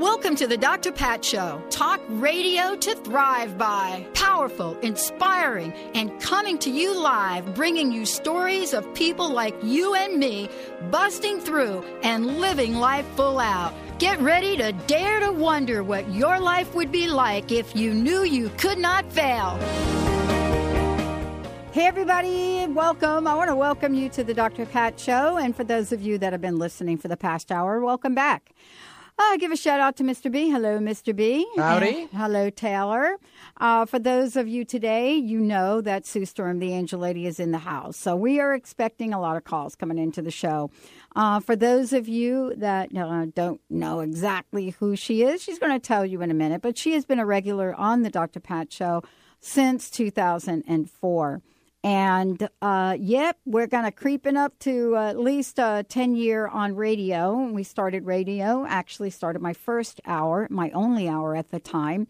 Welcome to the Dr. Pat Show. Talk radio to thrive by. Powerful, inspiring, and coming to you live, bringing you stories of people like you and me busting through and living life full out. Get ready to dare to wonder what your life would be like if you knew you could not fail. Hey, everybody, welcome. I want to welcome you to the Dr. Pat Show. And for those of you that have been listening for the past hour, welcome back. Uh, give a shout out to Mr. B. Hello, Mr. B. Howdy. And hello, Taylor. Uh, for those of you today, you know that Sue Storm, the Angel Lady, is in the house. So we are expecting a lot of calls coming into the show. Uh, for those of you that uh, don't know exactly who she is, she's going to tell you in a minute, but she has been a regular on the Dr. Pat Show since 2004. And uh, yep, we're going to creeping up to uh, at least a 10 year on radio. We started radio, actually started my first hour, my only hour at the time,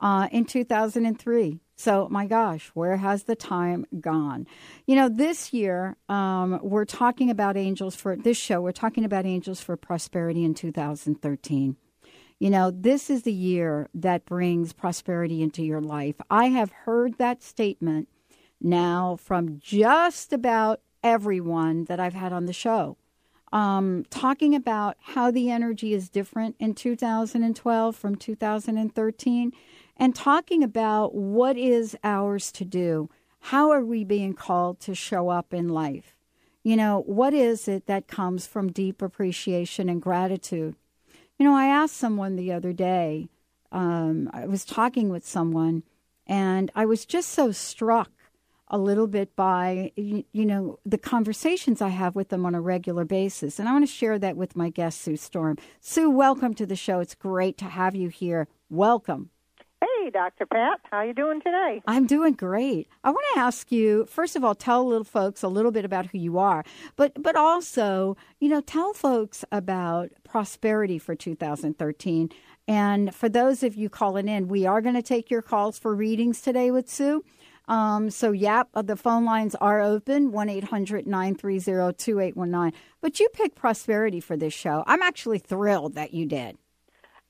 uh, in 2003. So, my gosh, where has the time gone? You know, this year, um, we're talking about angels for this show, we're talking about angels for prosperity in 2013. You know, this is the year that brings prosperity into your life. I have heard that statement now from just about everyone that I've had on the show. Um, talking about how the energy is different in 2012 from 2013, and talking about what is ours to do. How are we being called to show up in life? You know, what is it that comes from deep appreciation and gratitude? You know, I asked someone the other day, um, I was talking with someone, and I was just so struck a little bit by you, you, know the conversations I have with them on a regular basis, and I want to share that with my guest Sue Storm. Sue, welcome to the show. It's great to have you here. Welcome. Hey, Dr. Pat, how you doing today? I'm doing great. I want to ask you first of all, tell little folks a little bit about who you are, but but also, you know, tell folks about prosperity for 2013. And for those of you calling in, we are going to take your calls for readings today with Sue. Um, so, yep, uh, the phone lines are open 1 800 930 2819. But you picked prosperity for this show. I'm actually thrilled that you did.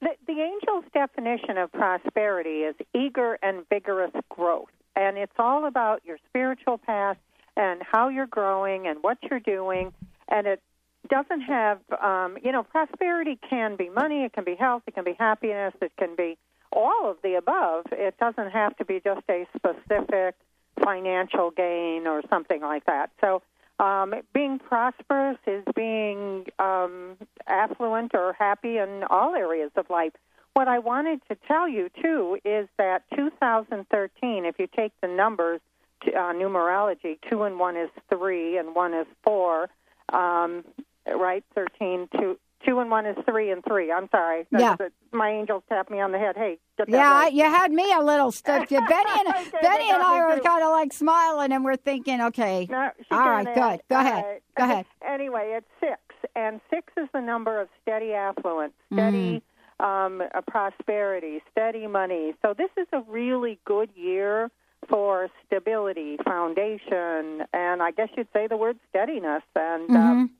The, the angel's definition of prosperity is eager and vigorous growth. And it's all about your spiritual path and how you're growing and what you're doing. And it doesn't have, um, you know, prosperity can be money, it can be health, it can be happiness, it can be all of the above. It doesn't have to be just a specific financial gain or something like that. So, um, being prosperous is being um, affluent or happy in all areas of life. What I wanted to tell you, too, is that 2013, if you take the numbers, uh, numerology, two and one is three, and one is four, um, right? 13, two, two and one is three and three. I'm sorry. That's yeah. my angels tapped me on the head. Hey, yeah, right. you had me a little stuck. Benny and okay, Benny and I were kind of like smiling, and we're thinking, okay, no, all right, good. Go ahead. Right. Go ahead. Anyway, it's six, and six is the number of steady affluence, steady Mm. um, uh, prosperity, steady money. So this is a really good year for stability, foundation, and I guess you'd say the word steadiness. And Mm-hmm. um,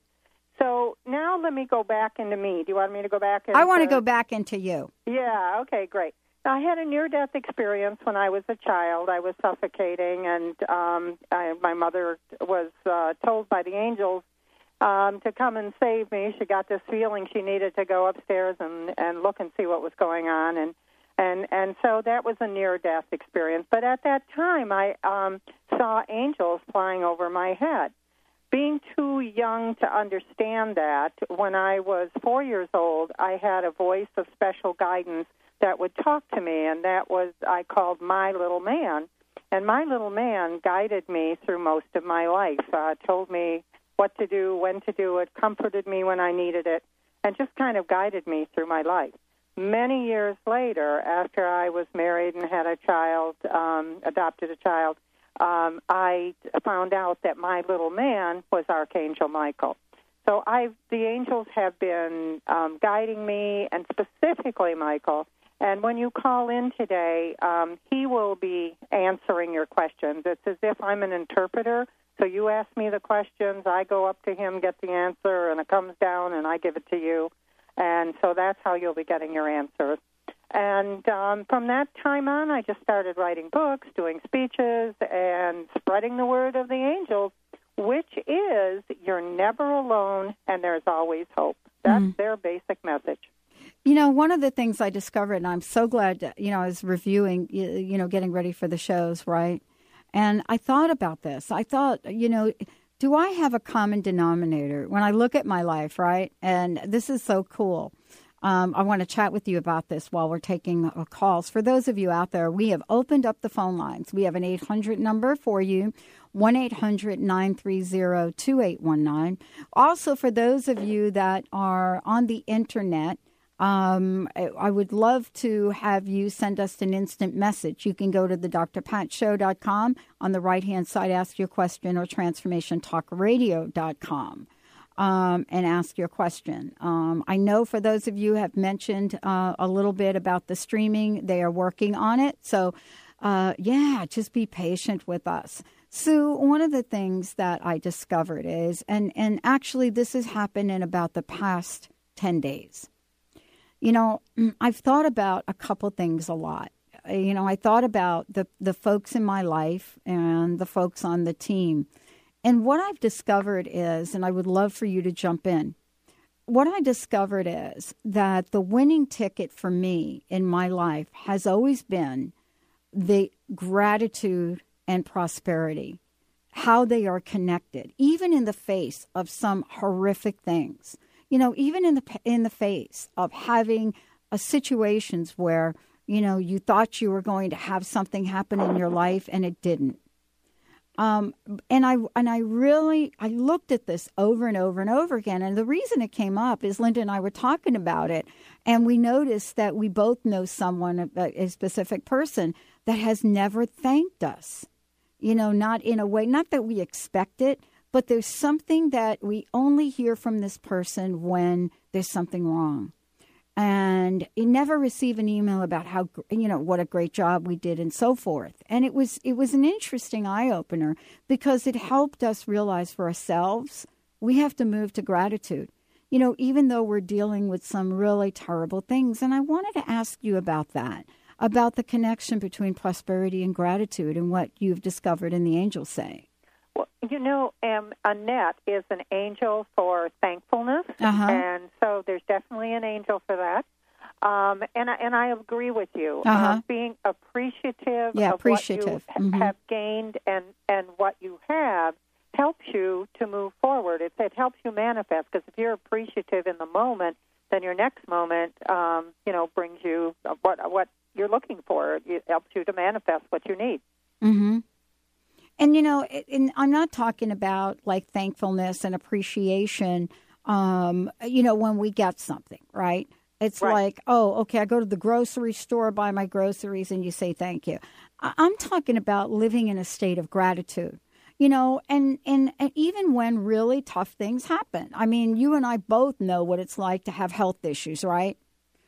so now let me go back into me. Do you want me to go back? Into, I want to go back into you. Yeah. Okay. Great. I had a near-death experience when I was a child. I was suffocating, and um, I, my mother was uh, told by the angels um, to come and save me. She got this feeling she needed to go upstairs and and look and see what was going on, and and and so that was a near-death experience. But at that time, I um, saw angels flying over my head being too young to understand that, when I was four years old, I had a voice of special guidance that would talk to me, and that was I called my little man. And my little man guided me through most of my life, uh, told me what to do, when to do it, comforted me when I needed it, and just kind of guided me through my life. Many years later, after I was married and had a child, um, adopted a child, um, I found out that my little man was Archangel Michael. So I, the angels have been um, guiding me, and specifically Michael. And when you call in today, um, he will be answering your questions. It's as if I'm an interpreter. So you ask me the questions, I go up to him, get the answer, and it comes down, and I give it to you. And so that's how you'll be getting your answers. And um, from that time on, I just started writing books, doing speeches, and spreading the word of the angels, which is you're never alone and there's always hope. That's mm. their basic message. You know, one of the things I discovered, and I'm so glad, to, you know, I was reviewing, you know, getting ready for the shows, right? And I thought about this. I thought, you know, do I have a common denominator when I look at my life, right? And this is so cool. Um, I want to chat with you about this while we're taking uh, calls. For those of you out there, we have opened up the phone lines. We have an 800 number for you 1 800 930 2819. Also, for those of you that are on the internet, um, I would love to have you send us an instant message. You can go to the drpatshow.com. On the right hand side, ask your question or transformationtalkradio.com um, and ask your question. Um, I know for those of you have mentioned uh, a little bit about the streaming, they are working on it. So, uh, yeah, just be patient with us. Sue, one of the things that I discovered is, and, and actually this has happened in about the past 10 days. You know, I've thought about a couple things a lot. You know, I thought about the, the folks in my life and the folks on the team and what I've discovered is, and I would love for you to jump in, what I discovered is that the winning ticket for me in my life has always been the gratitude and prosperity, how they are connected, even in the face of some horrific things. You know, even in the in the face of having a situations where you know you thought you were going to have something happen in your life and it didn't um, and I and I really I looked at this over and over and over again. And the reason it came up is Linda and I were talking about it, and we noticed that we both know someone, a, a specific person, that has never thanked us. You know, not in a way, not that we expect it, but there's something that we only hear from this person when there's something wrong and never receive an email about how you know what a great job we did and so forth. And it was it was an interesting eye opener because it helped us realize for ourselves we have to move to gratitude. You know even though we're dealing with some really terrible things and i wanted to ask you about that about the connection between prosperity and gratitude and what you've discovered in the angels say well, you know, um, Annette is an angel for thankfulness, uh-huh. and so there's definitely an angel for that. Um, and I, and I agree with you. Uh-huh. Uh, being appreciative yeah, of appreciative. what you mm-hmm. have gained and and what you have helps you to move forward. It, it helps you manifest because if you're appreciative in the moment, then your next moment, um, you know, brings you what what you're looking for. It helps you to manifest what you need. Mm-hmm. And you know, and I'm not talking about like thankfulness and appreciation. Um, you know, when we get something, right? It's right. like, oh, okay, I go to the grocery store, buy my groceries, and you say thank you. I'm talking about living in a state of gratitude you know and, and and even when really tough things happen i mean you and i both know what it's like to have health issues right,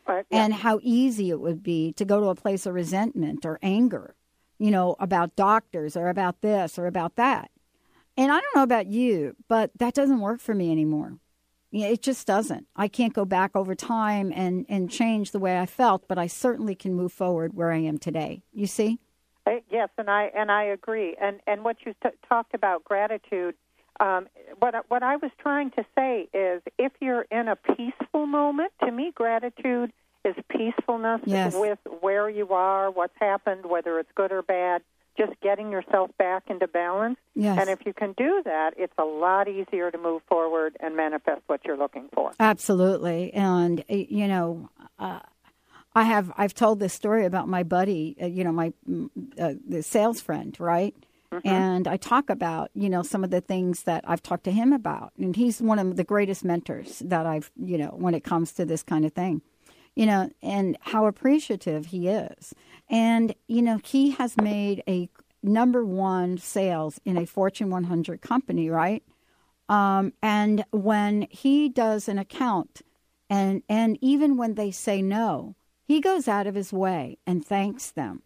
right yeah. and how easy it would be to go to a place of resentment or anger you know, about doctors or about this or about that. And I don't know about you, but that doesn't work for me anymore. It just doesn't. I can't go back over time and, and change the way I felt, but I certainly can move forward where I am today. You see? Uh, yes, and I and I agree. And and what you t- talked about gratitude, um, what what I was trying to say is, if you're in a peaceful moment, to me, gratitude is peacefulness yes. with where you are, what's happened, whether it's good or bad, just getting yourself back into balance. Yes. And if you can do that, it's a lot easier to move forward and manifest what you're looking for. Absolutely. And, you know, uh, I have I've told this story about my buddy, uh, you know, my uh, the sales friend, right? Mm-hmm. And I talk about, you know, some of the things that I've talked to him about. And he's one of the greatest mentors that I've, you know, when it comes to this kind of thing, you know, and how appreciative he is. And, you know, he has made a number one sales in a Fortune 100 company, right? Um, and when he does an account, and and even when they say no, he goes out of his way and thanks them.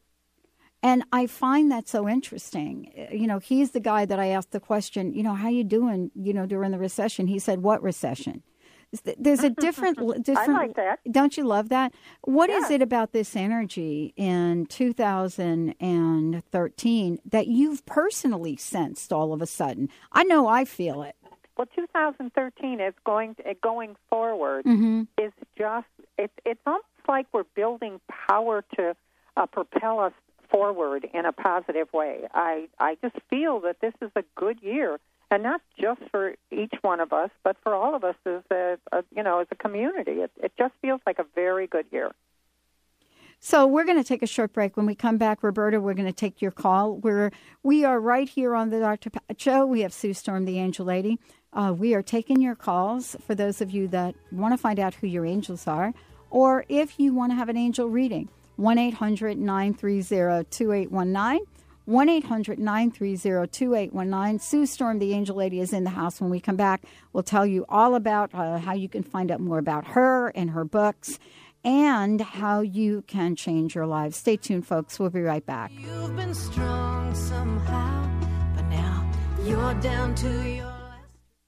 And I find that so interesting. You know, he's the guy that I asked the question, you know, how you doing, you know, during the recession? He said, "What recession?" There's a different different I like that. Don't you love that? What yeah. is it about this energy in 2013 that you've personally sensed all of a sudden? I know I feel it. Well, 2013 is going going forward mm-hmm. is just it's it's almost like we're building power to uh, propel us forward in a positive way. I I just feel that this is a good year, and not just for each one of us, but for all of us as a, a you know as a community. It it just feels like a very good year. So we're going to take a short break. When we come back, Roberta, we're going to take your call. We're we are right here on the Dr. Pat Show. We have Sue Storm, the Angel Lady. Uh, we are taking your calls for those of you that want to find out who your angels are, or if you want to have an angel reading. 1 800 930 2819. 1 800 930 2819. Sue Storm, the angel lady, is in the house. When we come back, we'll tell you all about uh, how you can find out more about her and her books and how you can change your lives. Stay tuned, folks. We'll be right back.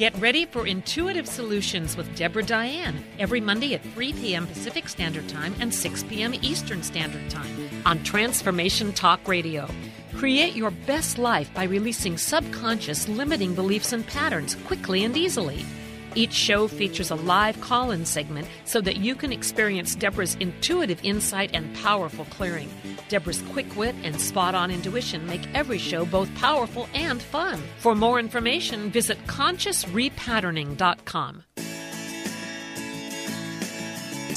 Get ready for Intuitive Solutions with Deborah Diane every Monday at 3 p.m. Pacific Standard Time and 6 p.m. Eastern Standard Time on Transformation Talk Radio. Create your best life by releasing subconscious limiting beliefs and patterns quickly and easily. Each show features a live call in segment so that you can experience Deborah's intuitive insight and powerful clearing. Deborah's quick wit and spot on intuition make every show both powerful and fun. For more information, visit consciousrepatterning.com.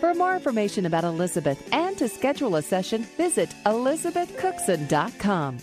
For more information about Elizabeth and to schedule a session, visit elizabethcookson.com.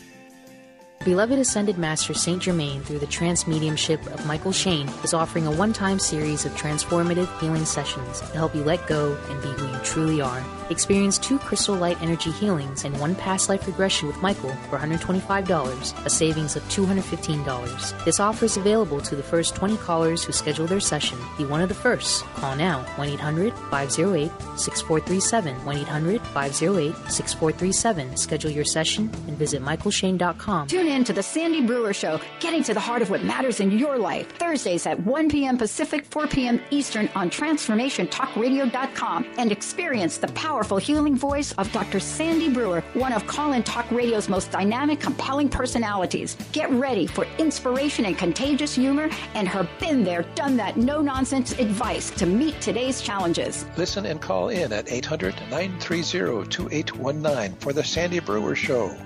Beloved Ascended Master Saint Germain, through the trance mediumship of Michael Shane, is offering a one time series of transformative healing sessions to help you let go and be who you truly are. Experience two crystal light energy healings and one past life regression with Michael for $125, a savings of $215. This offer is available to the first 20 callers who schedule their session. Be one of the first. Call now 1 800 508 6437. 1 800 508 6437. Schedule your session and visit michaelshane.com. Tune in to the Sandy Brewer Show, getting to the heart of what matters in your life. Thursdays at 1 p.m. Pacific, 4 p.m. Eastern on TransformationTalkRadio.com and experience the power powerful healing voice of Dr. Sandy Brewer, one of Call and Talk Radio's most dynamic, compelling personalities. Get ready for inspiration and contagious humor and her been there, done that, no nonsense advice to meet today's challenges. Listen and call in at 800 930 2819 for The Sandy Brewer Show.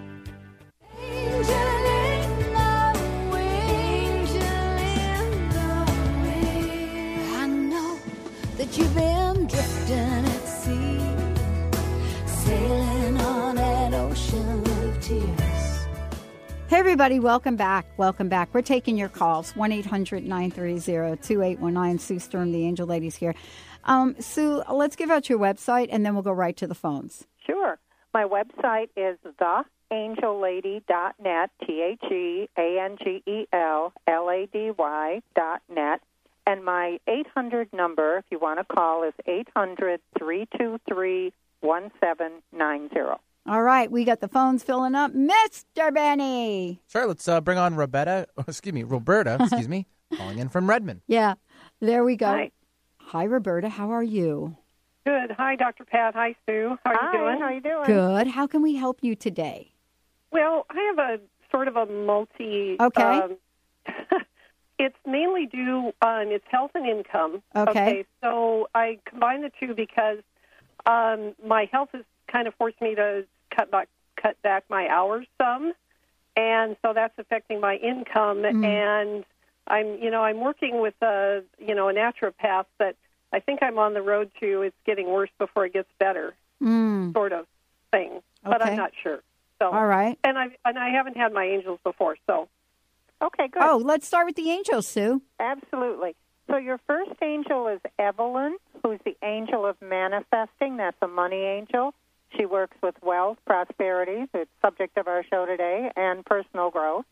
Everybody, welcome back. Welcome back. We're taking your calls 1 800 930 2819. Sue Storm, the Angel Ladies here. Um, Sue, let's give out your website and then we'll go right to the phones. Sure. My website is theangellady.net, T H E A N G E L L A D Y dot net. And my 800 number, if you want to call, is 800 323 1790. All right, we got the phones filling up. Mr. Benny. Sure, let's uh, bring on Roberta. excuse me, Roberta. Excuse me, calling in from Redmond. Yeah, there we go. Hi. Hi, Roberta. How are you? Good. Hi, Dr. Pat. Hi, Sue. How are Hi, you doing? how are you doing? Good. How can we help you today? Well, I have a sort of a multi. Okay. Um, it's mainly due on its health and income. Okay. So I combine the two because um, my health has kind of forced me to cut back cut back my hours some, and so that's affecting my income. Mm. And I'm you know I'm working with a you know a naturopath, that I think I'm on the road to it's getting worse before it gets better, Mm. sort of thing. But Okay. I'm not sure. So All right. and I and I haven't had my angels before, so Okay, good. Oh, let's start with the angels, Sue. Absolutely. So your first angel is Evelyn, who's the angel of manifesting. That's a money angel. She works with wealth, prosperity, the subject of our show today, and personal growth.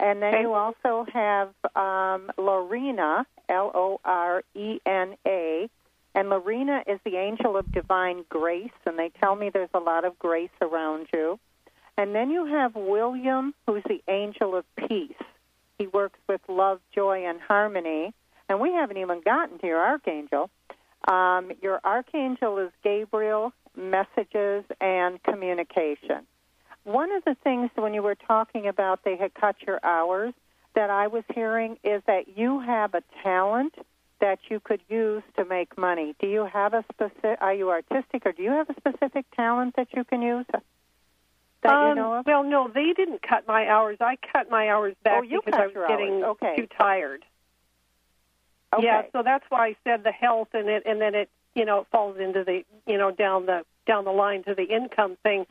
And then you also have um, Lorena, L O R E N A. And Lorena is the angel of divine grace, and they tell me there's a lot of grace around you. And then you have William, who's the angel of peace. He works with love, joy, and harmony. And we haven't even gotten to your archangel. Um, your archangel is Gabriel, messages, and communication. One of the things when you were talking about they had cut your hours that I was hearing is that you have a talent that you could use to make money. Do you have a specific? Are you artistic, or do you have a specific talent that you can use? That um, you know of? well, no, they didn't cut my hours. I cut my hours back Oh, you because I was getting hours. Okay. too tired. Okay. Yeah, so that's why I said the health, and it, and then it, you know, it falls into the, you know, down the down the line to the income thing.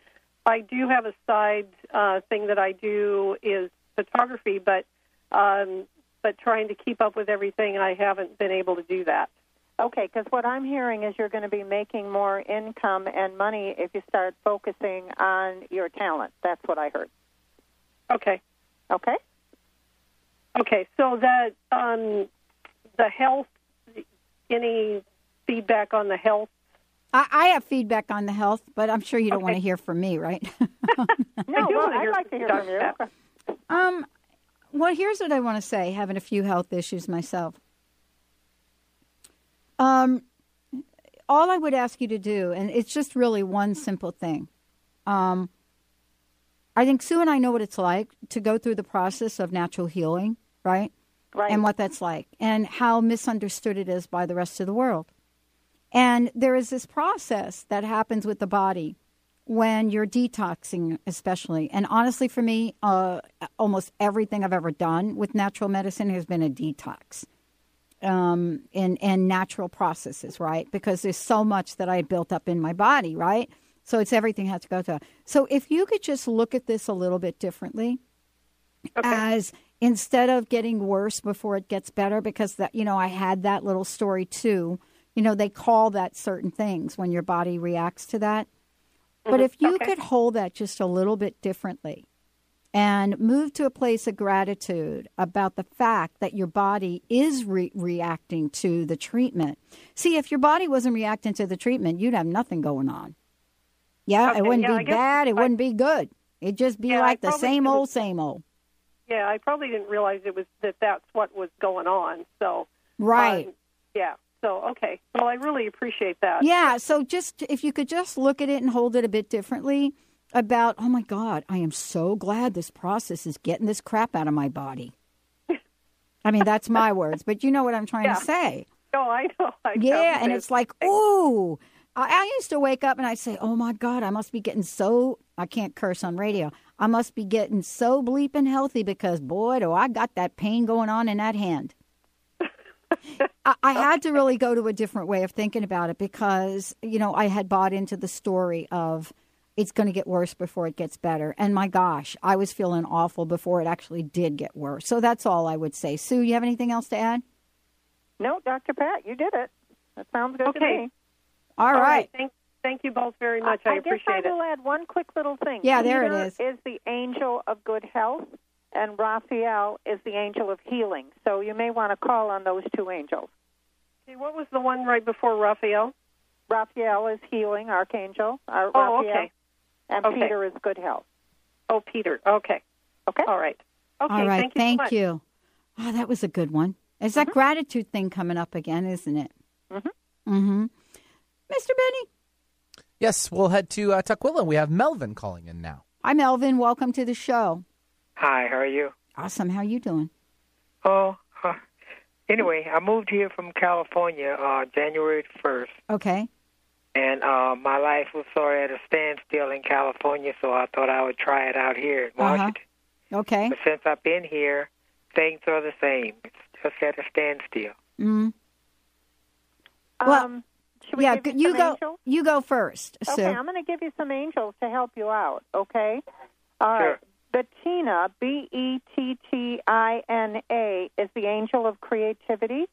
I do have a side uh, thing that I do is photography, but um, but trying to keep up with everything, I haven't been able to do that. Okay, because what I'm hearing is you're going to be making more income and money if you start focusing on your talent. That's what I heard. Okay. Okay. Okay, so that um, the health, any feedback on the health? I, I have feedback on the health, but I'm sure you don't Okay. want to hear from me, right? No, do well, I'd like to hear from you. Um, well, here's what I want to say. Having a few health issues myself. Um, all I would ask you to do, and it's just really one simple thing. Um, I think Sue and I know what it's like to go through the process of natural healing, right? Right. And what that's like, and how misunderstood it is by the rest of the world. And there is this process that happens with the body when you're detoxing, especially. And honestly, for me, uh, almost everything I've ever done with natural medicine has been a detox um, and, and natural processes, right? Because there's so much that I built up in my body, right? So it's everything has to go to. So if you could just look at this a little bit differently, as instead of getting worse before it gets better, because that you know I had that little story too. You know they call that certain things when your body reacts to that. But if you could hold that just a little bit differently and move to a place of gratitude about the fact that your body is re- reacting to the treatment. See, if your body wasn't reacting to the treatment, you'd have nothing going on. Yeah, Okay, it wouldn't yeah, be bad. It I- wouldn't be good. It'd just be Yeah, I like the same old, same old. Yeah, I probably didn't realize it was that that's what was going on. So Right. um, yeah. So okay. Well, I really appreciate that. Yeah, so just if you could just look at it and hold it a bit differently about, oh my God, I am so glad this process is getting this crap out of my body. I mean, that's my words, but you know what I'm trying Yeah. to say. No, I know. I know. Yeah, and it's like, ooh. I, I used to wake up and I'd say, oh my God, I must be getting so, I can't curse on radio. I must be getting so bleeping healthy because, boy, do I got that pain going on in that hand. I, I had to really go to a different way of thinking about it because, you know, I had bought into the story of it's going to get worse before it gets better. And my gosh, I was feeling awful before it actually did get worse. So that's all I would say. Sue, you have anything else to add? No, Dr. Pat, you did it. That sounds good Okay. to me. All right. Thank, thank you both very much. I, I guess I appreciate it. will add one quick little thing. Yeah, there it Peter is. Is the angel of good health, and Raphael is the angel of healing. So you may want to call on those two angels. Okay, what was the one right before Raphael? Raphael is healing, archangel. Our Oh, Raphael, okay. And Okay. Peter is good health. Oh, Peter. Okay. Okay. All right. Okay. all right. Thank you. so Thank much. you. Oh, that was a good one. Is that gratitude thing coming up again, isn't it? Mm-hmm. Mm-hmm. Mr. Benny. Yes, we'll head to uh, Tukwila. We have Melvin calling in now. Hi, Melvin. Welcome to the show. Hi, how are you? Awesome. How you doing? Oh, huh. anyway, I moved here from California uh, January 1st, Okay. and uh, my life was sort of at a standstill in California, so I thought I would try it out here in Uh-huh. Washington. Okay. But since I've been here, things are the same. It's just at a standstill. Mm. Well, um, should we yeah, give you, you some go. angels? You go first, Okay, Sue. I'm going to give you some angels to help you out, okay? All Sure. right. Bettina, B E T T I N A, is the angel of creativity.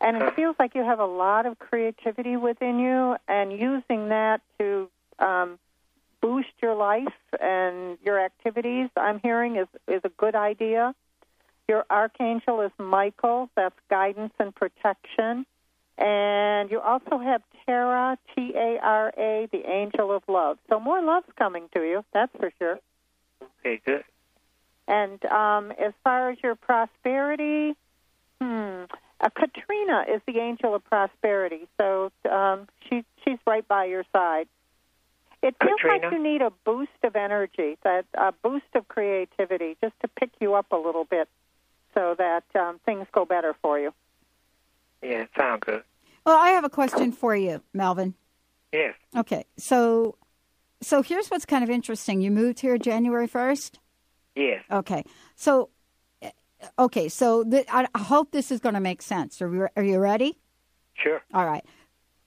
And it feels like you have a lot of creativity within you, and using that to um, boost your life and your activities, I'm hearing, is, is a good idea. Your archangel is Michael, that's guidance and protection. And you also have Tara, T A R A, the angel of love. So more love's coming to you, that's for sure. Okay, good. And um, as far as your prosperity, hmm, uh, Katrina is the angel of prosperity. So um, she she's right by your side. It feels like you need a boost of energy, that a boost of creativity, just to pick you up a little bit, so that um, things go better for you. Yeah, it sounds good. Well, I have a question for you, Melvin. Yes. Okay, so so here's what's kind of interesting. You moved here January first. Yes. Okay, so uh, okay, so th- I, I hope this is going to make sense. Are you, are you ready? Sure. All right.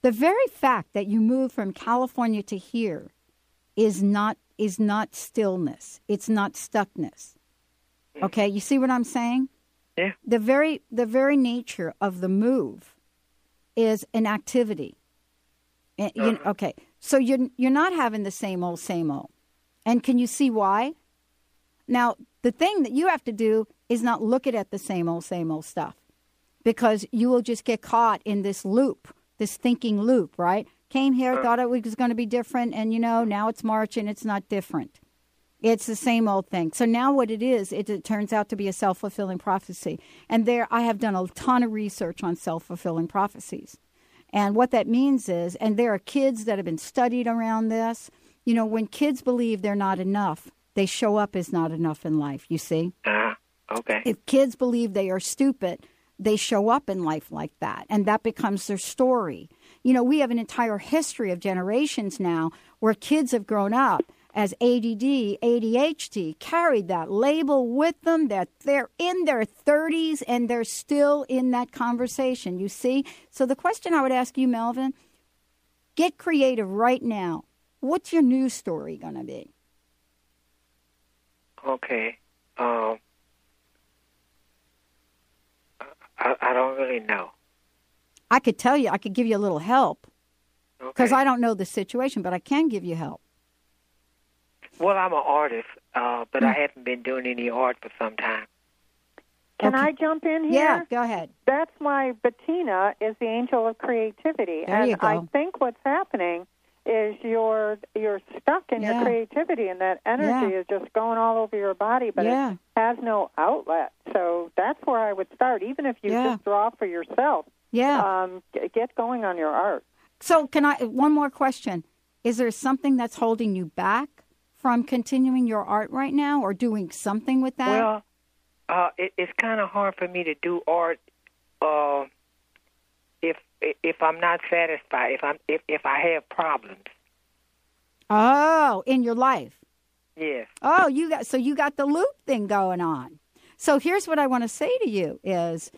The very fact that you moved from California to here is not is not stillness. It's not stuckness. Okay, you see what I'm saying? Yeah. The very the very nature of the move is an activity. And, you uh-huh. okay, so you're you're not having the same old same old. And can you see why? Now, the thing that you have to do is not look at it the same old same old stuff because you will just get caught in this loop, this thinking loop, right? Came here, uh-huh. thought it was going to be different, and you know, now it's March and it's not different. It's the same old thing. So now what it is, it, it turns out to be a self fulfilling prophecy. And there, I have done a ton of research on self fulfilling prophecies. And what that means is, and there are kids that have been studied around this. You know, when kids believe they're not enough, they show up as not enough in life, you see? Uh, okay. If kids believe they are stupid, they show up in life like that, and that becomes their story. You know, we have an entire history of generations now where kids have grown up as ADD, ADHD, carried that label with them, that they're in their 30s and they're still in that conversation, you see? So the question I would ask you, Melvin, get creative right now. What's your news story going to be? Okay. Um, I, I don't really know. I could tell you, I could give you a little help because Okay. I don't know the situation, but I can give you help. Well, I'm an artist, uh, but Hmm. I haven't been doing any art for some time. Can I jump in here? Yeah, go ahead. That's why Bettina is the angel of creativity. There and you go. I think what's happening is you're you're stuck in Yeah. your creativity and that energy Yeah. is just going all over your body but Yeah. it has no outlet. So that's where I would start even if you Yeah. just draw for yourself. Yeah. Um get going on your art. So, can I? One more question: Is there something that's holding you back from continuing your art right now, or doing something with that? Well, uh, it, it's kind of hard for me to do art uh, if if I'm not satisfied. If I'm if if I have problems. oh, in your life. Yes. Oh, you got so you got the loop thing going on. So here's what I want to say to you is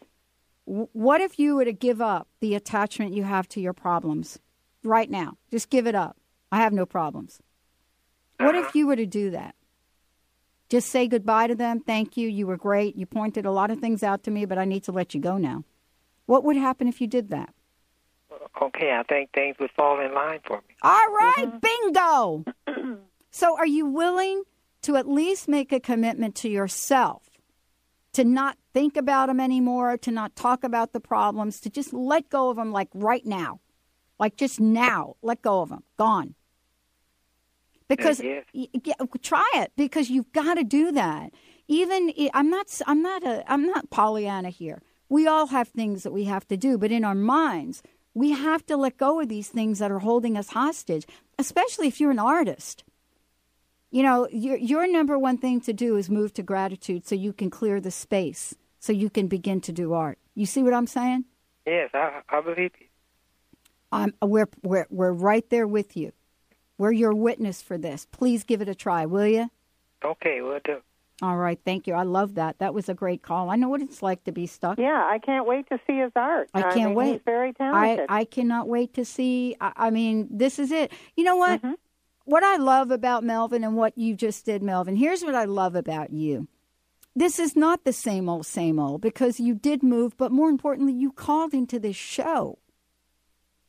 what if you were to give up the attachment you have to your problems right now? Just give it up. I have no problems. What if you were to do that? Just say goodbye to them. Thank you. You were great. You pointed a lot of things out to me, but I need to let you go now. What would happen if you did that? Okay, I think things would fall in line for me. All right, mm-hmm. bingo. so, are you willing to at least make a commitment to yourself to not think about them anymore, to not talk about the problems, to just let go of them like right now? Like just now, let go of them. Gone. Because Yes. y- y- try it because you've got to do that. Even i- I'm not I'm not a I'm not Pollyanna here. We all have things that we have to do, but in our minds, we have to let go of these things that are holding us hostage, especially if you're an artist. You know, your your number one thing to do is move to gratitude so you can clear the space so you can begin to do art. You see what I'm saying? Yes, I, I believe you. I'm, we're, we're, we're right there with you. We're your witness for this. Please give it a try, will you? Okay, we'll do. All right, thank you. I love that. That was a great call. I know what it's like to be stuck. Yeah, I can't wait to see his art. I can't mean, wait. He's very I, talented. I cannot wait to see. I, I mean, this is it. You know what? Mm-hmm. What I love about Melvin and what you just did, Melvin, here's what I love about you. This is not the same old, same old because you did move, but more importantly, you called into this show.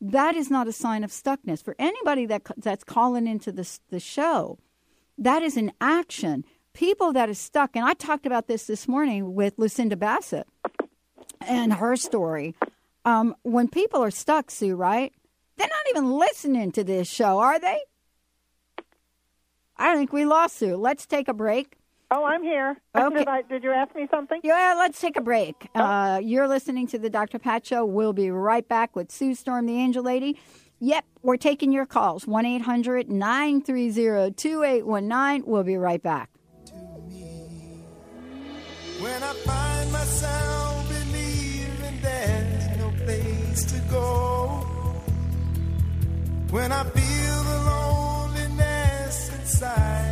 That is not a sign of stuckness. For anybody that that's calling into this the show, that is an action. People that are stuck, and I talked about this this morning with Lucinda Bassett and her story. Um, when people are stuck, Sue, right? They're not even listening to this show, are they? I think we lost Sue. Let's take a break. Oh, I'm here. Okay. Did, I, did you ask me something? Yeah, let's take a break. Uh, you're listening to the Dr. Pat Show. We'll be right back with Sue Storm, the Angel Lady. Yep, we're taking your calls 1 800 930 2819. We'll be right back. When I find myself believing there's no place to go. When I feel the loneliness inside my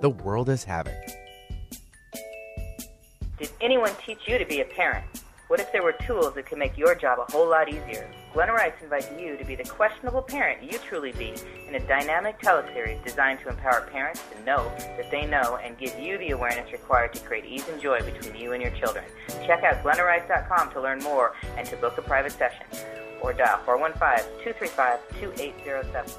The world is having. Did anyone teach you to be a parent? What if there were tools that could make your job a whole lot easier? Glenna Rice invites you to be the questionable parent you truly be in a dynamic teleseries designed to empower parents to know that they know and give you the awareness required to create ease and joy between you and your children. Check out glennarice.com to learn more and to book a private session. Or dial 415-235-2807.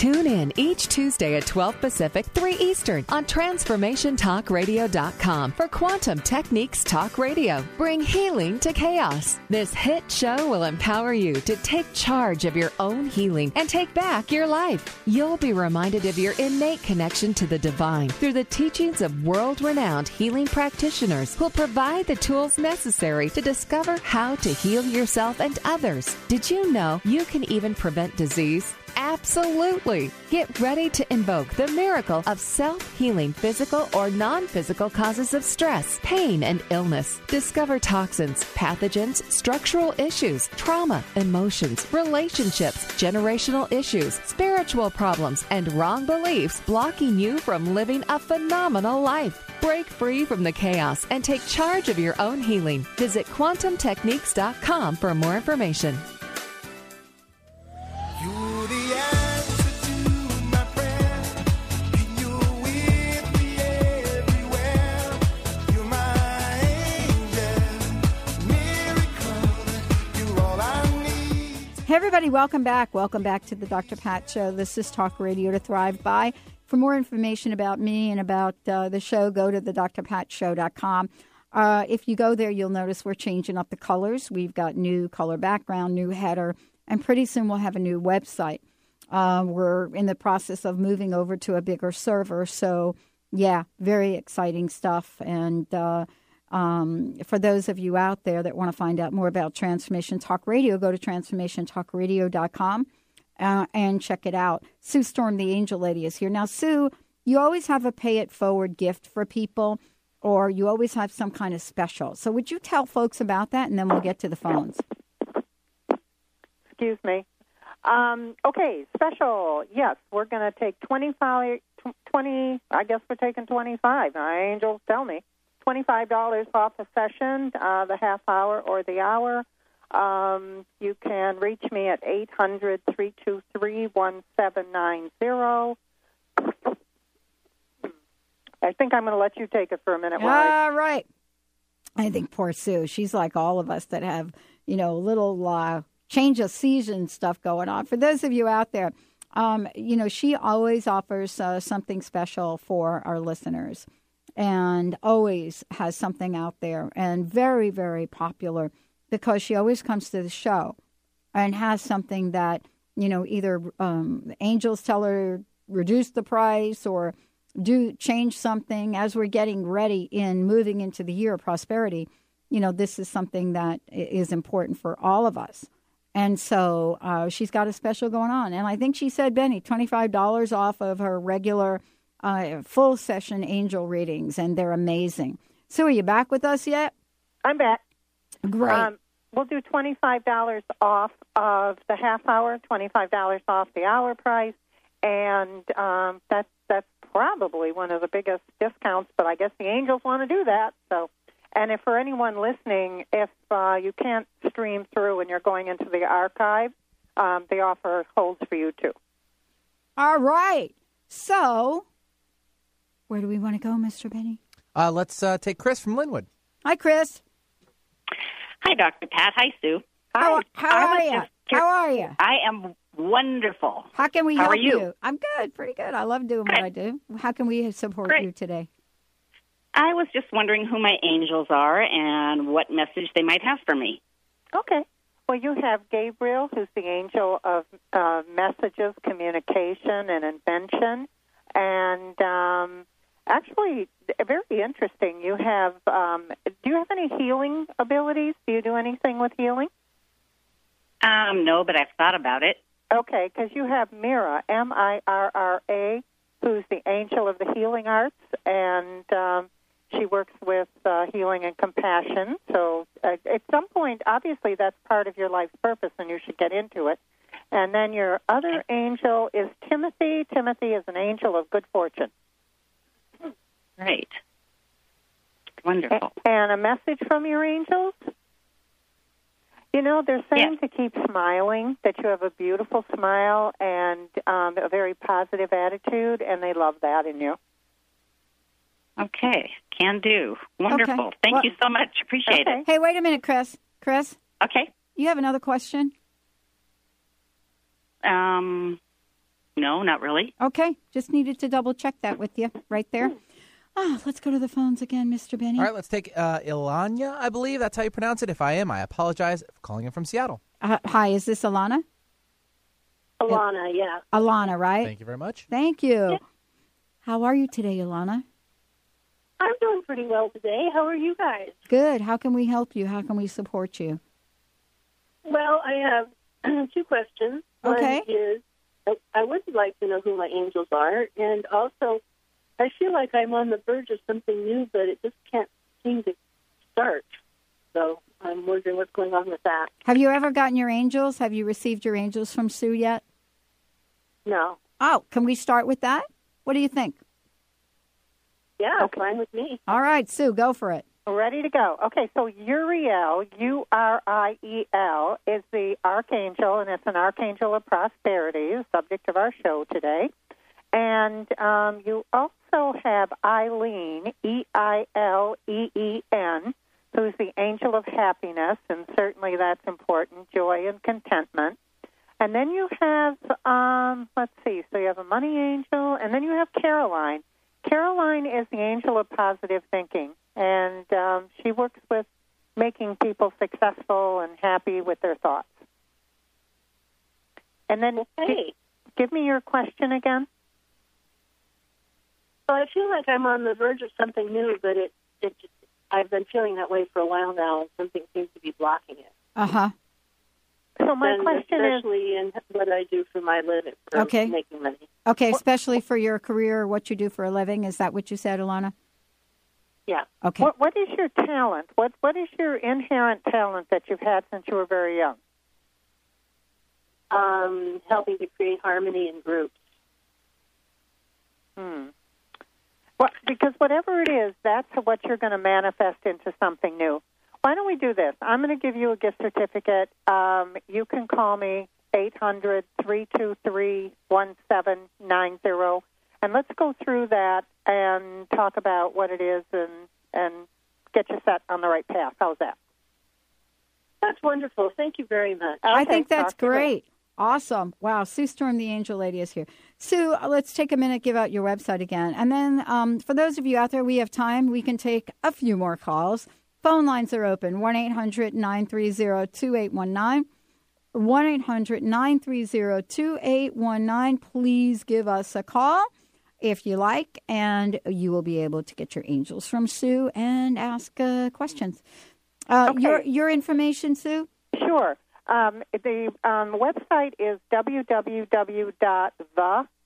Tune in each Tuesday at 12 Pacific, 3 Eastern on TransformationTalkRadio.com for Quantum Techniques Talk Radio. Bring healing to chaos. This hit show will empower you to take charge of your own healing and take back your life. You'll be reminded of your innate connection to the divine through the teachings of world renowned healing practitioners who'll provide the tools necessary to discover how to heal yourself and others. Did you know you can even prevent disease? Absolutely. Get ready to invoke the miracle of self healing physical or non physical causes of stress, pain, and illness. Discover toxins, pathogens, structural issues, trauma, emotions, relationships, generational issues, spiritual problems, and wrong beliefs blocking you from living a phenomenal life. Break free from the chaos and take charge of your own healing. Visit quantumtechniques.com for more information. Hey, everybody, welcome back. Welcome back to the Dr. Pat Show. This is Talk Radio to Thrive By. For more information about me and about uh, the show, go to the drpatshow.com. Uh, if you go there, you'll notice we're changing up the colors. We've got new color background, new header, and pretty soon we'll have a new website. Uh, we're in the process of moving over to a bigger server. So, yeah, very exciting stuff. And uh, um, for those of you out there that want to find out more about Transformation Talk Radio, go to transformationtalkradio.com uh, and check it out. Sue Storm, the angel lady, is here. Now, Sue, you always have a pay it forward gift for people, or you always have some kind of special. So, would you tell folks about that, and then we'll get to the phones? Excuse me. Um, okay, special. Yes, we're going to take 25, 20, I guess we're taking 25. My angels tell me. $25 off a session, uh, the half hour or the hour. Um, you can reach me at 800 323 1790. I think I'm going to let you take it for a minute. while I- All right. I think poor Sue. She's like all of us that have, you know, little uh, change of season stuff going on. For those of you out there, um, you know, she always offers uh, something special for our listeners and always has something out there and very, very popular because she always comes to the show and has something that, you know, either um, angels tell her reduce the price or do change something as we're getting ready in moving into the year of prosperity. You know, this is something that is important for all of us. And so uh, she's got a special going on. And I think she said, Benny, $25 off of her regular uh, full session angel readings, and they're amazing. Sue, are you back with us yet? I'm back. Great. Um, we'll do $25 off of the half hour, $25 off the hour price, and um, that's that's probably one of the biggest discounts. But I guess the angels want to do that. So, and if for anyone listening, if uh, you can't stream through and you're going into the archive, um, the offer holds for you too. All right. So, where do we want to go, Mr. Benny? Uh, let's uh, take Chris from Linwood. Hi, Chris. Hi, Dr. Pat. Hi, Sue. How, how I are you? just How are you? I am wonderful. How can we How help are you? I'm good, pretty good. I love doing what I do. How can we support Great. you today? I was just wondering who my angels are and what message they might have for me. Okay. Well, you have Gabriel, who's the angel of uh, messages, communication, and invention. And um, actually, very interesting. You have, um, do you have any healing abilities? Do you do anything with healing? Um, no, but I've thought about it. Okay, because you have Mira, M I R R A, who's the angel of the healing arts, and um, she works with uh, healing and compassion. So uh, at some point, obviously, that's part of your life's purpose, and you should get into it. And then your other angel is Timothy. Timothy is an angel of good fortune. Right. Wonderful. And a message from your angels? You know, they're saying to keep smiling, that you have a beautiful smile and um, a very positive attitude, and they love that in you. Okay, can do. Wonderful. Okay. Thank Well- you so much. Appreciate it. Hey, wait a minute, Chris. Chris? Okay. You have another question? Um, no, not really. Okay, just needed to double check that with you right there. Ah, let's go to the phones again, Mr. Benny. All right, let's take uh, Ilanya, I believe that's how you pronounce it. If I am, I apologize for calling in from Seattle. Uh, hi, is this Alana? Alana, yeah. Alana, right? Thank you very much. Thank you. How are you today, Alana? I'm doing pretty well today. How are you guys? Good. How can we help you? How can we support you? Well, I have two questions. Okay. One is I, I would like to know who my angels are, and also, I feel like I'm on the verge of something new, but it just can't seem to start. So I'm wondering what's going on with that. Have you ever gotten your angels? Have you received your angels from Sue yet? No. Oh, can we start with that? What do you think? Yeah, fine with me. All right, Sue, go for it. Ready to go. Okay, so Uriel, U R I E L, is the archangel, and it's an archangel of prosperity, the subject of our show today. And um, you also have Eileen, E I L E E N, who's the angel of happiness, and certainly that's important, joy and contentment. And then you have, um, let's see, so you have a money angel, and then you have Caroline. Caroline is the angel of positive thinking, and um, she works with making people successful and happy with their thoughts. And then gi- give me your question again. Well, I feel like I'm on the verge of something new, but it, it just, I've been feeling that way for a while now, and something seems to be blocking it. Uh huh. So my and question is, in what I do for my living, for Okay. making money. Okay, especially for your career, what you do for a living. Is that what you said, Alana? Yeah. Okay. what, what is your talent? What What is your inherent talent that you've had since you were very young? Um, helping to create harmony in groups. Hmm. Well, because whatever it is, that's what you're going to manifest into something new. Why don't we do this? I'm going to give you a gift certificate. Um, you can call me eight hundred three two three one seven nine zero, and let's go through that and talk about what it is and and get you set on the right path. How's that? That's wonderful. Thank you very much. I think that's talk to you later. great. Awesome. Wow. Sue Storm, the angel lady, is here. Sue, uh, let's take a minute, give out your website again. And then um, for those of you out there, we have time. We can take a few more calls. Phone lines are open 1 800 930 2819. 1 800 930 2819. Please give us a call if you like, and you will be able to get your angels from Sue and ask uh, questions. Uh, Okay. Your, your information, Sue? Sure. Um, the um, website is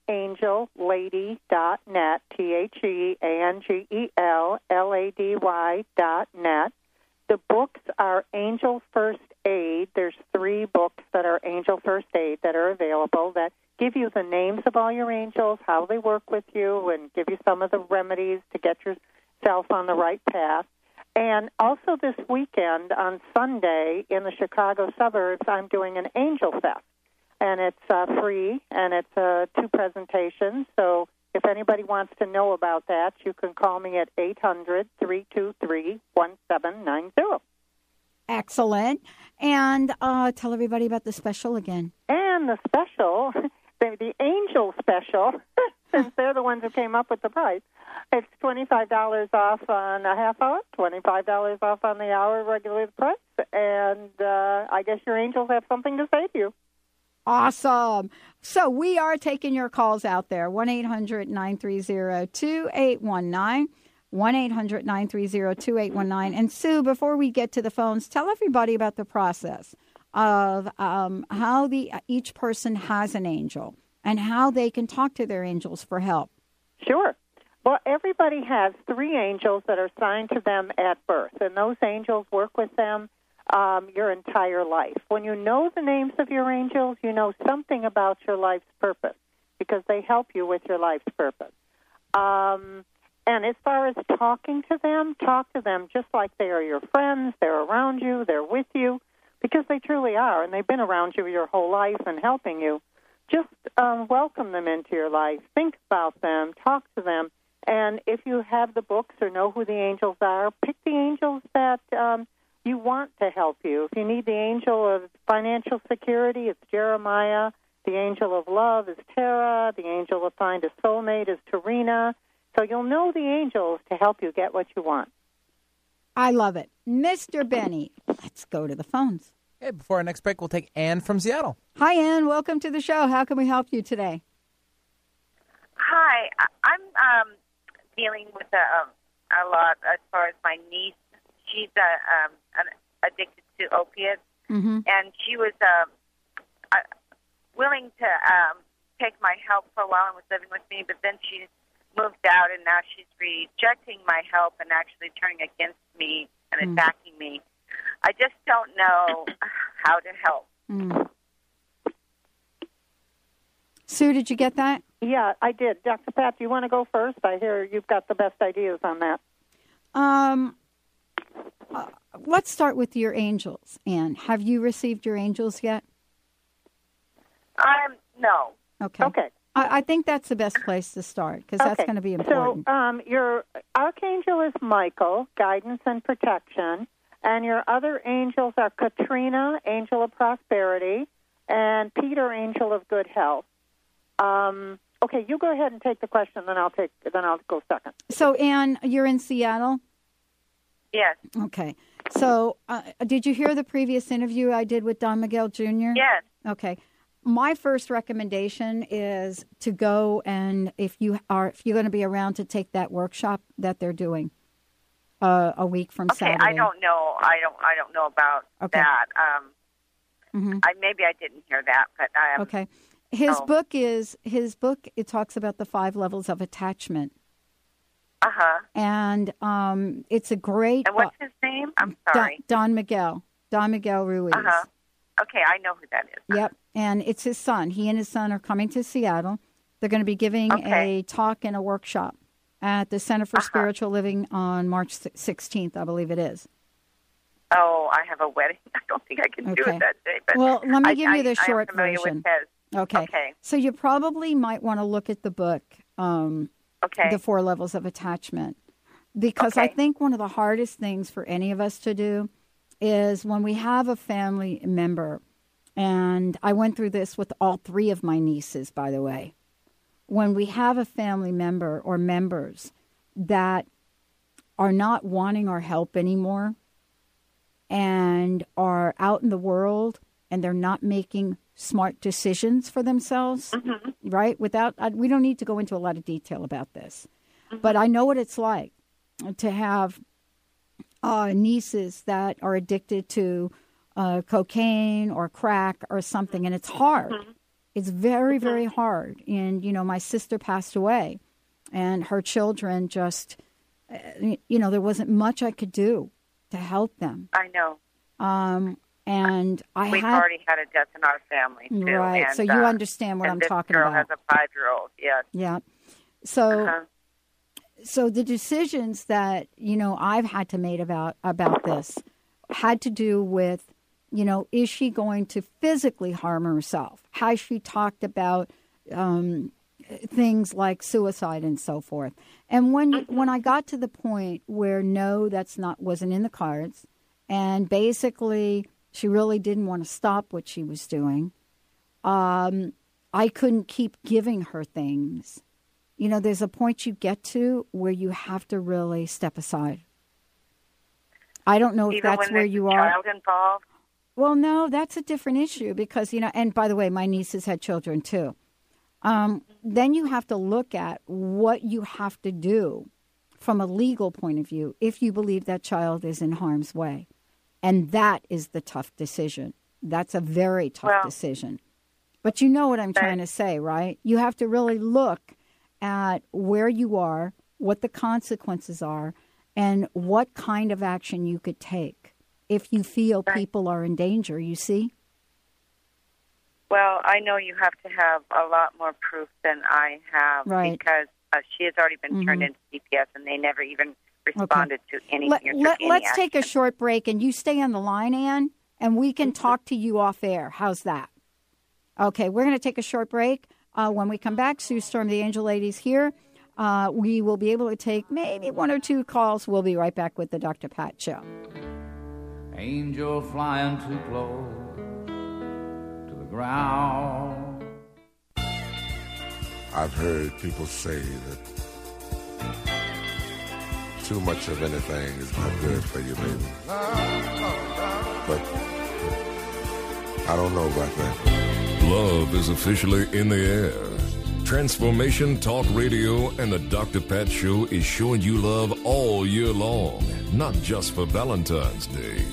www.theangellady.net, T H E A N G E L L A D Y dot net. The books are Angel First Aid. There's three books that are Angel First Aid that are available that give you the names of all your angels, how they work with you, and give you some of the remedies to get yourself on the right path. And also this weekend on Sunday in the Chicago suburbs, I'm doing an Angel Fest, and it's uh, free and it's uh, two presentations. So if anybody wants to know about that, you can call me at eight hundred three two three one seven nine zero. Excellent. And uh, tell everybody about the special again. And the special, the, the Angel special, since they're the ones who came up with the price, it's $25 off on a half hour, $25 off on the hour, regular price. And uh, I guess your angels have something to say to you. Awesome. So we are taking your calls out there 1 800 930 2819. 1 800 930 2819. And Sue, before we get to the phones, tell everybody about the process of um, how the each person has an angel and how they can talk to their angels for help. Sure. Well, everybody has three angels that are assigned to them at birth, and those angels work with them um, your entire life. When you know the names of your angels, you know something about your life's purpose because they help you with your life's purpose. Um, and as far as talking to them, talk to them just like they are your friends. They're around you, they're with you, because they truly are, and they've been around you your whole life and helping you. Just um, welcome them into your life. Think about them. Talk to them. And if you have the books or know who the angels are, pick the angels that um, you want to help you. If you need the angel of financial security, it's Jeremiah. The angel of love is Tara. The angel of find a soulmate is Tarina. So you'll know the angels to help you get what you want. I love it. Mr. Benny, let's go to the phones. Hey, before our next break, we'll take Anne from Seattle. Hi, Ann. Welcome to the show. How can we help you today? Hi, I- I'm um, dealing with a, um, a lot as far as my niece. She's uh, um, an, addicted to opiates, Mm-hmm. and she was um, uh, willing to um, take my help for a while and was living with me, but then she moved out, and now she's rejecting my help and actually turning against me and Mm. attacking me. I just don't know how to help. Mm. Sue, did you get that? Yeah, I did. Dr. Pat, do you want to go first? I hear you've got the best ideas on that. Um, uh, let's start with your angels. Anne, have you received your angels yet? Um, no. Okay. Okay. I, I think that's the best place to start because that's Okay. going to be important. So, um, your archangel is Michael, guidance and protection, and your other angels are Katrina, angel of prosperity, and Peter, angel of good health. Um, okay, you go ahead and take the question, then I'll take. Then I'll go second. So, Anne, you're in Seattle. Yes. Okay. So, uh, did you hear the previous interview I did with Don Miguel Jr.? Yes. Okay. My first recommendation is to go and if you are if you're going to be around to take that workshop that they're doing uh, a week from Okay, Saturday. I don't know. I don't. I don't know about Okay. that. Um, Mhm. I maybe I didn't hear that, but um, Okay. His oh. book is his book. It talks about the five levels of attachment, huh. and um, it's a great. And what's his name? I'm Don, sorry. Don Miguel. Don Miguel Ruiz. Uh huh. Okay, I know who that is. Yep, and it's his son. He and his son are coming to Seattle. They're going to be giving Okay. a talk and a workshop at the Center Uh-huh. for Spiritual Living on March sixteenth, I believe it is. Oh, I have a wedding. I don't think I can do it that day. But Well, let me I- give you the I short version. Okay. Okay. So you probably might want to look at the book, um, Okay. The Four Levels of Attachment, because I think one of the hardest things for any of us to do is when we have a family member, and I went through this with all three of my nieces, by the way. When we have a family member or members that are not wanting our help anymore and are out in the world and they're not making smart decisions for themselves, right? Without, I, we don't need to go into a lot of detail about this, but I know what it's like to have uh, nieces that are addicted to uh, cocaine or crack or something, and it's hard. It's very, very hard. And, you know, my sister passed away, and her children just, uh, you know, there wasn't much I could do to help them. I know. Um, and I We've had already had a death in our family too. Right, And, so you uh, understand what I'm this talking girl about. has a five-year-old. Yes. Yeah. So Uh-huh. so the decisions that, you know, I've had to make about about this had to do with, you know, is she going to physically harm herself? Has she talked about um, things like suicide and so forth? And when you, when I got to the point where no, that's not wasn't in the cards, and basically she really didn't want to stop what she was doing. Um, I couldn't keep giving her things. You know, there's a point you get to where you have to really step aside. I don't know if Even that's when where you a are. child involved. Well, no, that's a different issue because, you know, and by the way, my nieces had children too. Um, then you have to look at what you have to do from a legal point of view if you believe that child is in harm's way. And that is the tough decision. That's a very tough Well- decision. But you know what I'm trying to say, right? You have to really look at where you are, what the consequences are, and what kind of action you could take if you feel people are in danger, you see? Well, I know you have to have a lot more proof than I have Right. because uh, she has already been turned Mhm. into CPS, and they never even responded to anything. let, let, let's action. take a short break and you stay on the line, Ann, and we can talk to you off air. How's that? Okay, we're going to take a short break. Uh, when we come back, Sue Storm, the Angel Lady's here. Uh, we will be able to take maybe one or two calls. We'll be right back with the Dr. Pat Show. Angel flying too close to the ground. I've heard people say that too much of anything is not good for you, baby. But I don't know about that. Love is officially in the air. Transformation Talk Radio and the Dr. Pat Show is showing you love all year long, not just for Valentine's Day.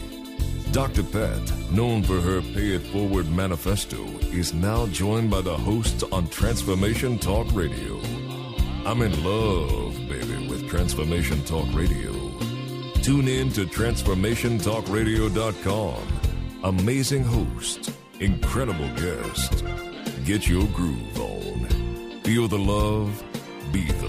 Dr. Pat, known for her Pay It Forward manifesto, is now joined by the hosts on Transformation Talk Radio. I'm in love, Transformation Talk Radio. Tune in to TransformationTalkRadio.com. Amazing host, incredible guest. Get your groove on. Feel the love, be the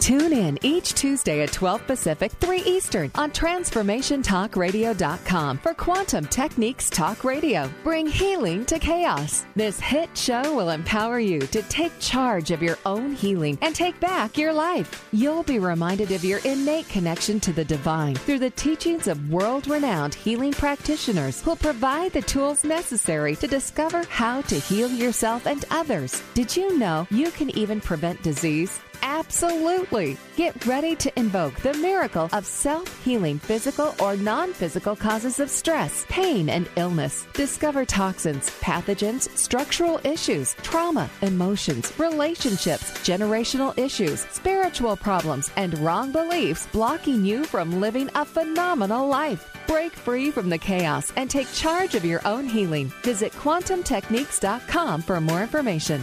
Tune in each Tuesday at 12 Pacific, 3 Eastern on TransformationTalkRadio.com for Quantum Techniques Talk Radio. Bring healing to chaos. This hit show will empower you to take charge of your own healing and take back your life. You'll be reminded of your innate connection to the divine through the teachings of world renowned healing practitioners who'll provide the tools necessary to discover how to heal yourself and others. Did you know you can even prevent disease? Absolutely. Get ready to invoke the miracle of self healing physical or non physical causes of stress, pain, and illness. Discover toxins, pathogens, structural issues, trauma, emotions, relationships, generational issues, spiritual problems, and wrong beliefs blocking you from living a phenomenal life. Break free from the chaos and take charge of your own healing. Visit quantumtechniques.com for more information.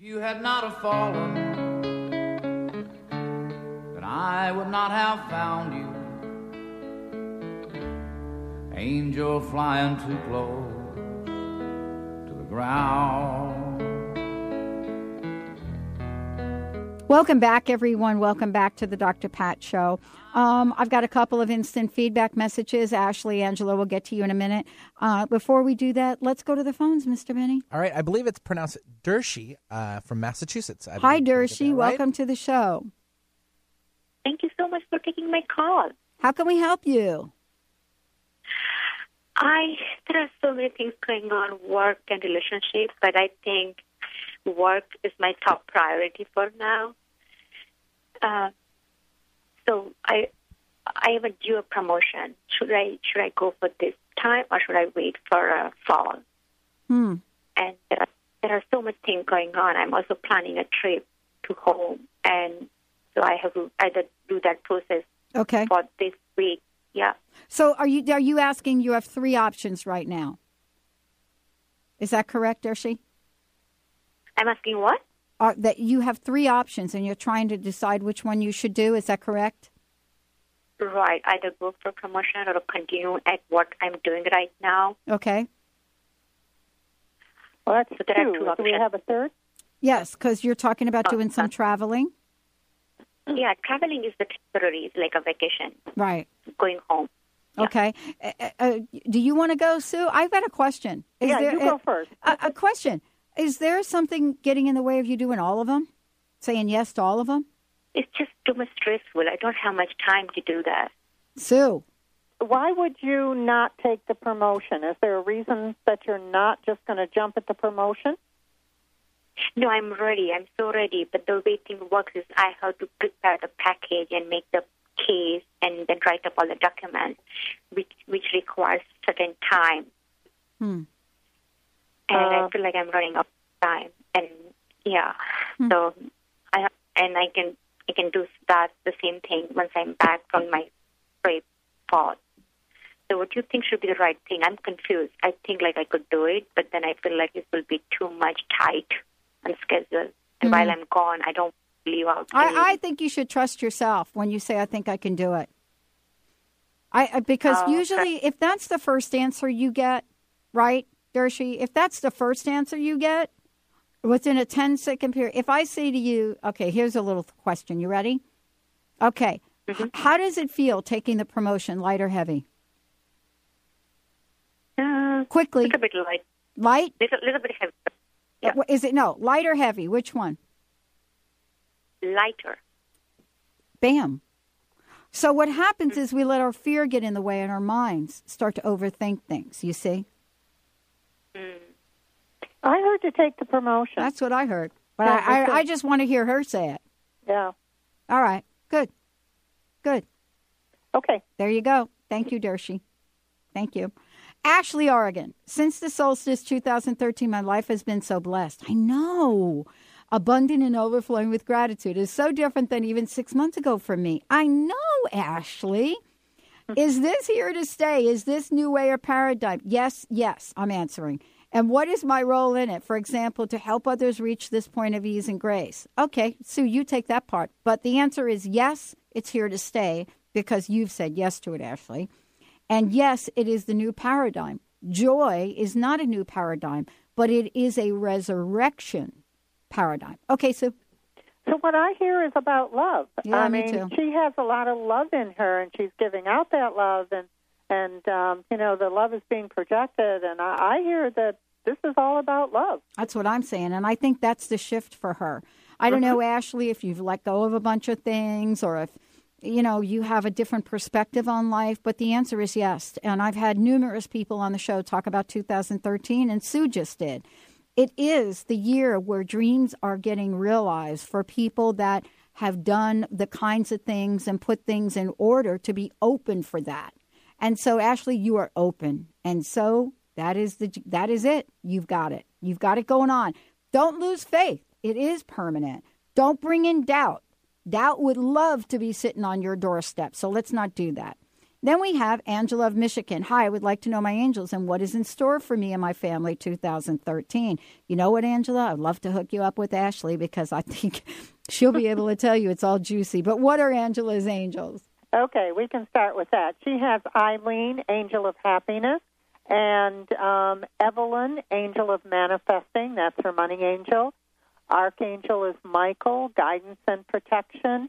You had not have fallen, then I would not have found you. Angel flying too close to the ground. Welcome back, everyone. Welcome back to the Dr. Pat Show. Um, I've got a couple of instant feedback messages. Ashley, Angela, we'll get to you in a minute. Uh, before we do that, let's go to the phones, Mr. Benny. All right, I believe it's pronounced Dershi uh, from Massachusetts. I Hi, believe. Did I get Dershi. that right? Welcome to the show. Thank you so much for taking my call. How can we help you? I there are so many things going on, work and relationships, but I think work is my top priority for now. Uh, so I I have a due promotion. Should I should I go for this time or should I wait for uh, fall? Hmm. And there are, there are so much things going on. I'm also planning a trip to home, and so I have to either do that process Okay. for this week. Yeah. So are you are you asking? You have three options right now. Is that correct, Dershi? I'm asking what? Uh, that you have three options, and you're trying to decide which one you should do. Is that correct? Right. Either go for promotion or continue at what I'm doing right now. Okay. Well, that's So there are two. two Do we have a third? Yes, because you're talking about Oh, doing some traveling. Yeah, traveling is the temporary. It's like a vacation, Right. going home. Okay. Uh, uh, uh, do you want to go, Sue? I've got a question. Is Yeah, there, you go uh, first. A, a question. Is there something getting in the way of you doing all of them? Saying yes to all of them? It's just too much stressful. I don't have much time to do that. Sue. Why would you not take the promotion? Is there a reason that you're not just going to jump at the promotion? No, I'm ready. I'm so ready. But the way things works is I have to prepare the package and make the case and then write up all the documents, which which requires certain time. Hmm. And Uh, I feel like I'm running out of time. And yeah, Hmm. so I and I can I can do that the same thing once I'm back from my trip fall. So what do you think should be the right thing? I'm confused. I think like I could do it, but then I feel like it will be too much tight on schedule. And Mhm. while I'm gone, I don't leave out. I, I think you should trust yourself when you say, "I think I can do it." I because Oh, okay. usually, if that's the first answer you get, right, Dershi, if that's the first answer you get within a 10 second period, if I say to you, "Okay, here's a little question. You ready?" Okay. Mm-hmm. How does it feel taking the promotion, light or heavy? Uh, Quickly. A bit light. Light? Little, little bit heavy. Uh, Is it no light or heavy? Which one? Lighter. Bam. So what happens Mm-hmm. is we let our fear get in the way and our minds start to overthink things, you see? Mm. I heard to take the promotion. That's what I heard. But Yeah, I, I. I just want to hear her say it. Yeah. All right. Good. Good. Okay. There you go. Thank you, Dershi. Thank you. Ashley, Oregon. Since the solstice 2013, my life has been so blessed. I know. Abundant and overflowing with gratitude is so different than even six months ago for me. I know, Ashley. Is this here to stay? Is this new way or paradigm? Yes, yes, I'm answering. And what is my role in it? For example, to help others reach this point of ease and grace. Okay, Sue, you take that part. But the answer is yes, it's here to stay because you've said yes to it, Ashley. And yes, it is the new paradigm. Joy is not a new paradigm, but it is a resurrection paradigm. Okay, so So what I hear is about love. Yeah, I me mean, too. she has a lot of love in her, and she's giving out that love, and and um, you know the love is being projected. And I, I hear that this is all about love. That's what I'm saying. And I think that's the shift for her. I don't know, Ashley, if you've let go of a bunch of things or if, you know, you have a different perspective on life, but the answer is yes. And I've had numerous people on the show talk about 2013, and Sue just did. It is the year where dreams are getting realized for people that have done the kinds of things and put things in order to be open for that. And so, Ashley, you are open. And so that is the that is it. You've got it. You've got it going on. Don't lose faith. It is permanent. Don't bring in doubt. Doubt would love to be sitting on your doorstep. So let's not do that. Then we have Angela of Michigan. Hi, I would like to know my angels and what is in store for me and my family 2013. You know what, Angela? I'd love to hook you up with Ashley because I think she'll be able to tell you it's all juicy. But what are Angela's angels? Okay, we can start with that. She has Eileen, angel of happiness, and um, Evelyn, angel of manifesting. That's her money angel. Archangel is Michael, guidance and protection.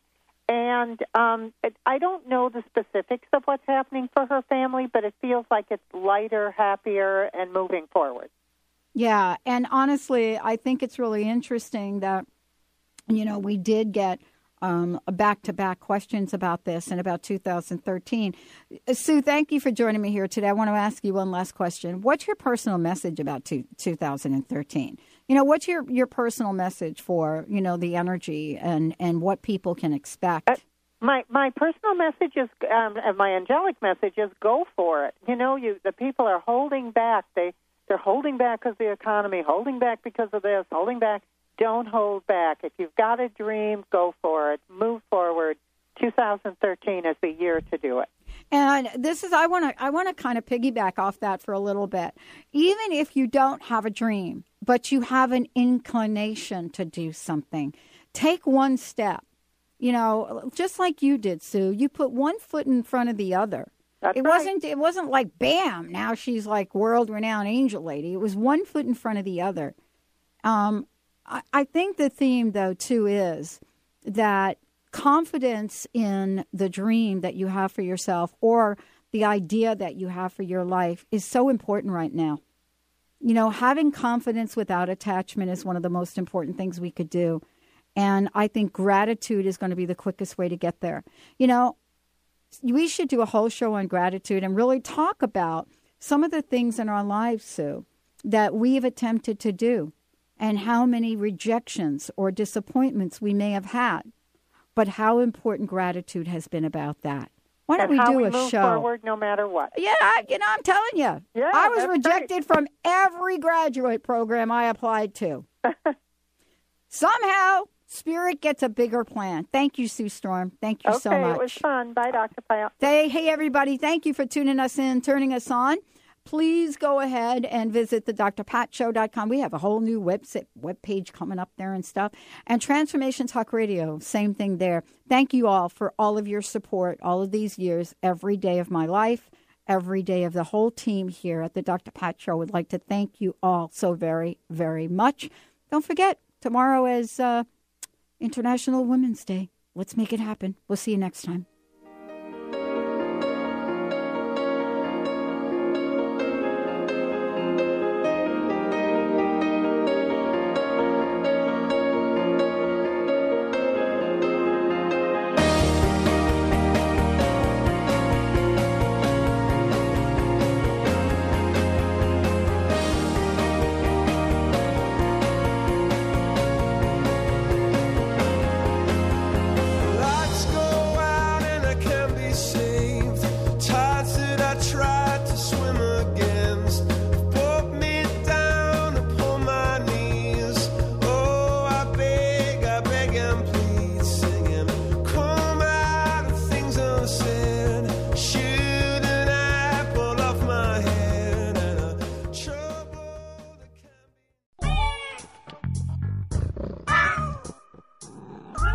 And um, I don't know the specifics of what's happening for her family, but it feels like it's lighter, happier, and moving forward. Yeah, and honestly, I think it's really interesting that you know we did get um, back-to-back questions about this and about 2013. Uh, Sue, thank you for joining me here today. I want to ask you one last question. What's your personal message about two, 2013? You know, what's your, your personal message for you know the energy and and what people can expect? My my personal message is, um, and my angelic message is, go for it. You know, you the people are holding back. They they're holding back because of the economy, holding back because of this, holding back. Don't hold back. If you've got a dream, go for it. Move forward. 2013 is the year to do it. And this is I want to I want to kind of piggyback off that for a little bit. Even if you don't have a dream, but you have an inclination to do something, take one step. You know, just like you did, Sue. You put one foot in front of the other. That's it right. wasn't it wasn't like bam, now she's like world renowned angel lady. It was one foot in front of the other. Um I, think the theme though too is that confidence in the dream that you have for yourself or the idea that you have for your life is so important right now. You know, having confidence without attachment is one of the most important things we could do. And I think gratitude is going to be the quickest way to get there. You know, we should do a whole show on gratitude and really talk about some of the things in our lives, Sue, that we've attempted to do and how many rejections or disappointments we may have had, but how important gratitude has been about that. Why don't and we do we a move show? forward no matter what. Yeah, I, you know, I'm telling you. Yeah, I was that's rejected from every graduate program I applied to. Somehow, Spirit gets a bigger plan. Thank you, Sue Storm. Thank you okay, so much. it was fun. Bye, Dr. Pyle. Hey, hey, everybody. Thank you for tuning us in, turning us on. Please go ahead and visit the drpatshow.com. We have a whole new website, webpage coming up there and stuff. And Transformation Talk Radio, same thing there. Thank you all for all of your support all of these years, every day of my life, every day of the whole team here at the Dr. Pat Show. Would like to thank you all so very, very much. Don't forget, tomorrow is uh, International Women's Day. Let's make it happen. We'll see you next time.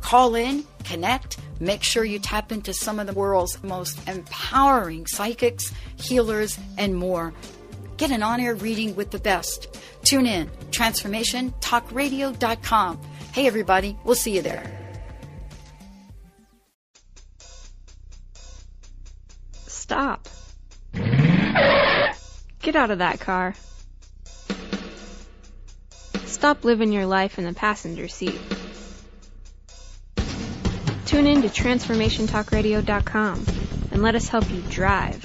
Call in, connect, make sure you tap into some of the world's most empowering psychics, healers, and more. Get an on air reading with the best. Tune in, transformationtalkradio.com. Hey, everybody, we'll see you there. Stop. Get out of that car. Stop living your life in the passenger seat. Tune in to TransformationTalkRadio.com and let us help you drive.